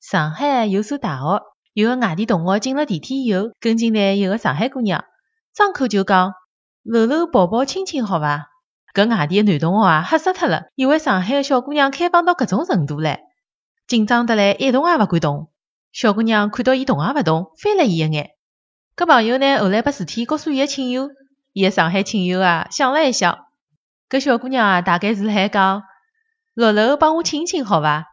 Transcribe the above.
上海有所大学，有个外地同学进了电梯以后，跟进来一个上海姑娘，张口就讲：“楼楼抱抱亲亲，好伐？”搿外地的男同学啊，吓死脱了，以为上海的小姑娘开放到搿种程度唻，紧张得来一动也勿敢动。小姑娘看到伊动也勿动，翻了伊一眼。搿朋友呢，后来把事体告诉伊个亲友，伊个上海亲友啊，想了一想，搿小姑娘啊，大概是辣海讲：“楼楼帮我亲亲，好伐？”